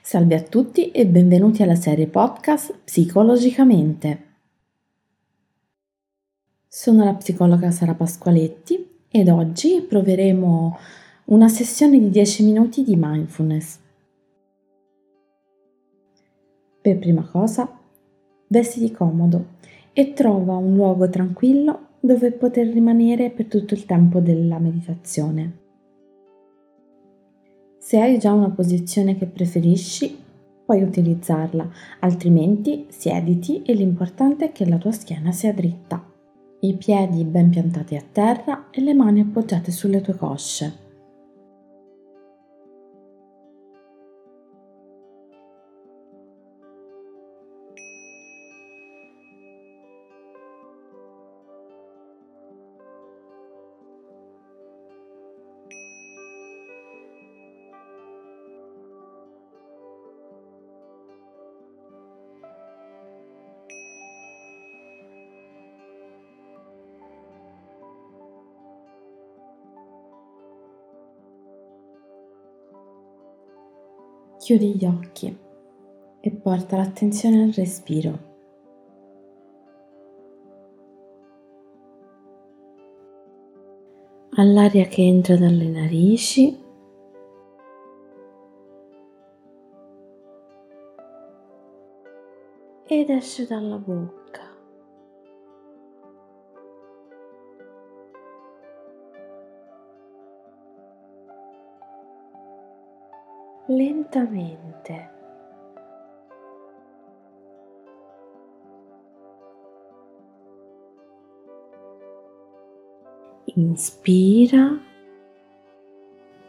Salve a tutti e benvenuti alla serie podcast Psicologicamente. Sono la psicologa Sara Pasqualetti ed oggi proveremo una sessione di 10 minuti di mindfulness. Per prima cosa, vestiti comodo e trova un luogo tranquillo dove poter rimanere per tutto il tempo della meditazione. Se hai già una posizione che preferisci, puoi utilizzarla, altrimenti siediti e l'importante è che la tua schiena sia dritta. I piedi ben piantati a terra e le mani appoggiate sulle tue cosce. Chiudi gli occhi e porta l'attenzione al respiro. All'aria che entra dalle narici ed esce dalla bocca. Lentamente. Inspira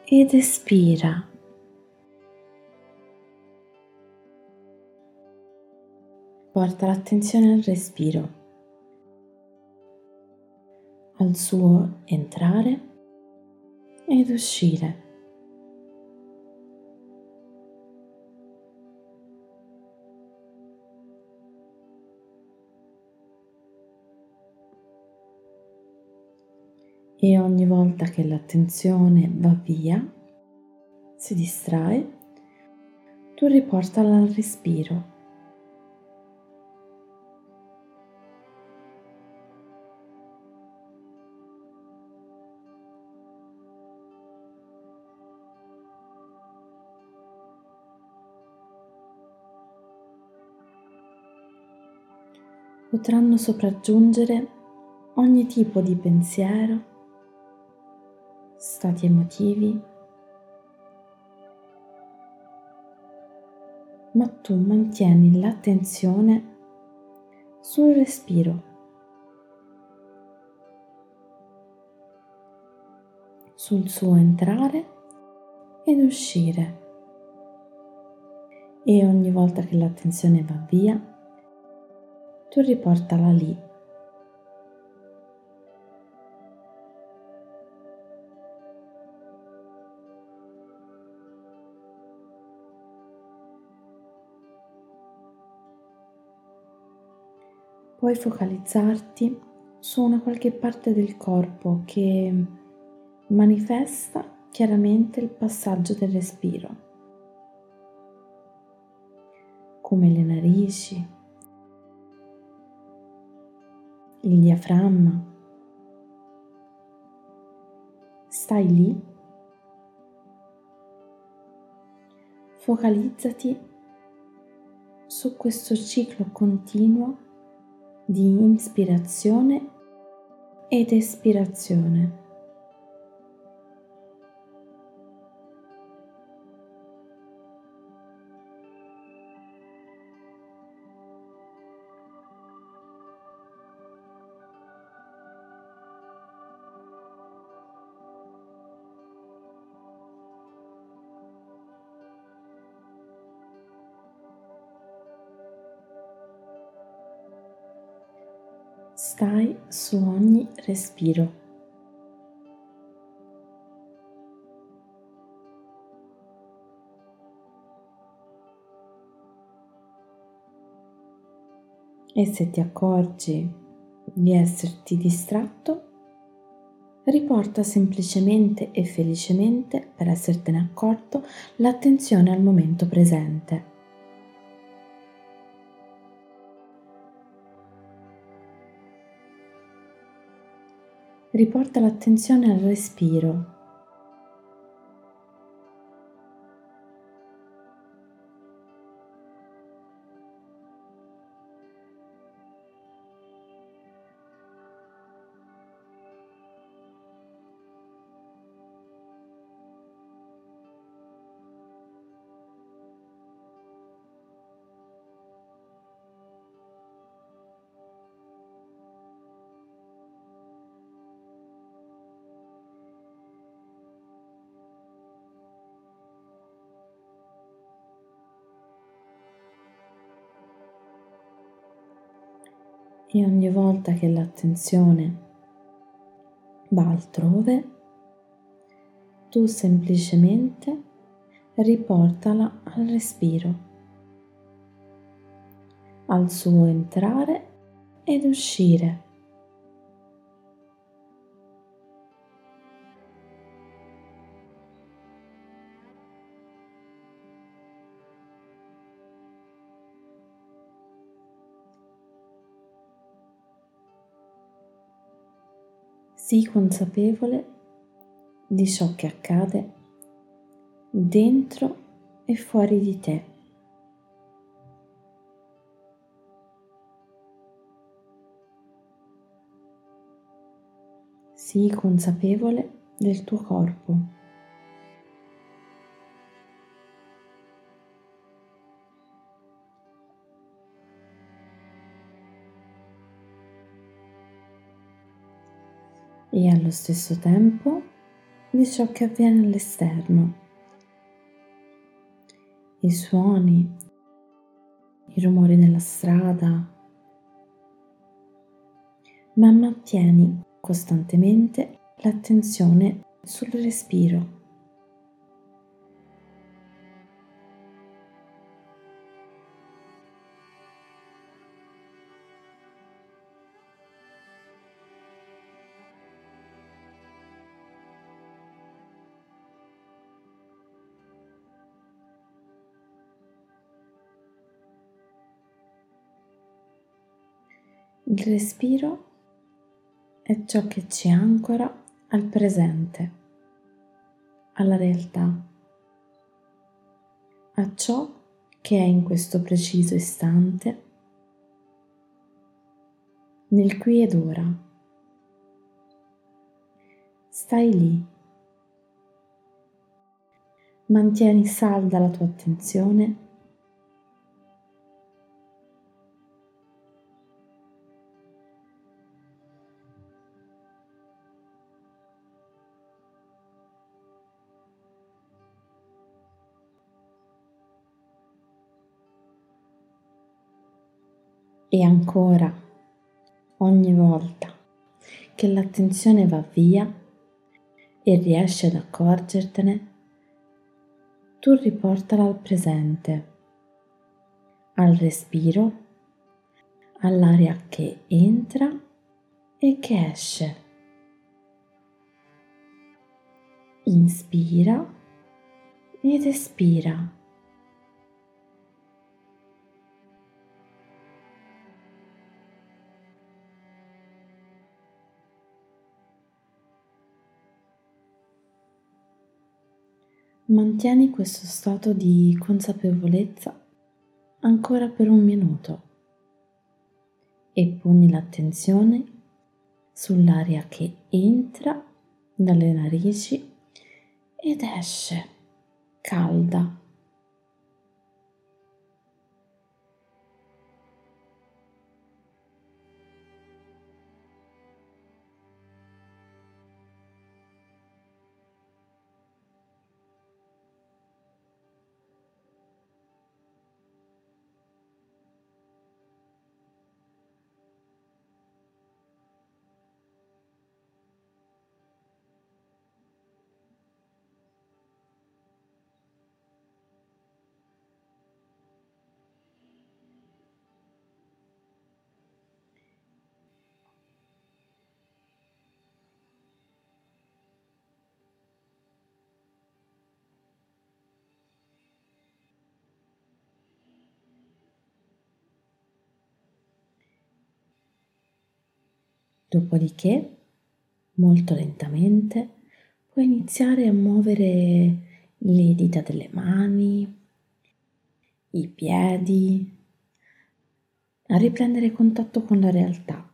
ed espira. Porta l'attenzione al respiro, al suo entrare ed uscire. E ogni volta che l'attenzione va via, si distrae, tu riportala al respiro. Potranno sopraggiungere ogni tipo di pensiero stati emotivi, ma tu mantieni l'attenzione sul respiro. sul suo entrare ed uscire. E ogni volta che l'attenzione va via, tu riportala lì puoi focalizzarti su una qualche parte del corpo che manifesta chiaramente il passaggio del respiro, come le narici, il diaframma. Stai lì, focalizzati su questo ciclo continuo di ispirazione ed espirazione. Stai su ogni respiro. E se ti accorgi di esserti distratto, Riporta semplicemente e felicemente, per essertene accorto, l'attenzione al momento presente. Riporta l'attenzione al respiro e ogni volta che l'attenzione va altrove, tu semplicemente riportala al respiro, al suo entrare ed uscire. Sii consapevole di ciò che accade dentro e fuori di te. Sii consapevole del tuo corpo. E allo stesso tempo di ciò che avviene all'esterno. I suoni, i rumori della strada, ma mantieni costantemente l'attenzione sul respiro. Il respiro è ciò che ci ancora al presente, alla realtà, a ciò che è in questo preciso istante, nel qui ed ora. Stai lì. Mantieni salda la tua attenzione ancora, ogni volta che l'attenzione va via e riesci ad accorgertene, tu riportala al presente, al respiro, all'aria che entra e che esce. Inspira ed espira. Mantieni questo stato di consapevolezza ancora per un minuto e poni l'attenzione sull'aria che entra dalle narici ed esce calda. Dopodiché, molto lentamente, puoi iniziare a muovere le dita delle mani, i piedi, a riprendere contatto con la realtà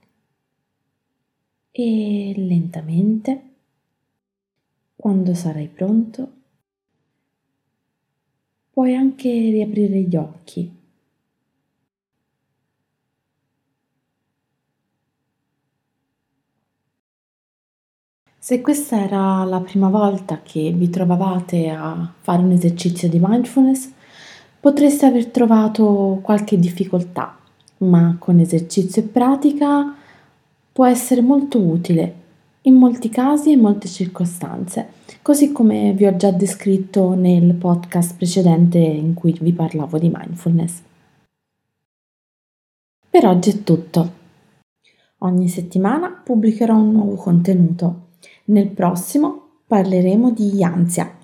e lentamente, quando sarai pronto, puoi anche riaprire gli occhi. Se questa era la prima volta che vi trovavate a fare un esercizio di mindfulness, potreste aver trovato qualche difficoltà, ma con esercizio e pratica può essere molto utile in molti casi e in molte circostanze, così come vi ho già descritto nel podcast precedente in cui vi parlavo di mindfulness. Per oggi è tutto. Ogni settimana pubblicherò un nuovo contenuto. Nel prossimo parleremo di ansia.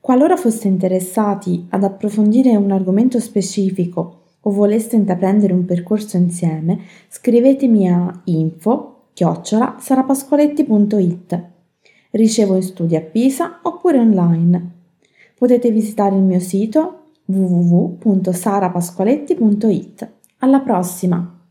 Qualora foste interessati ad approfondire un argomento specifico o voleste intraprendere un percorso insieme, scrivetemi a info chiocciola sarapasqualetti.it. Ricevo in studio a Pisa oppure online. Potete visitare il mio sito www.sarapasqualetti.it. Alla prossima!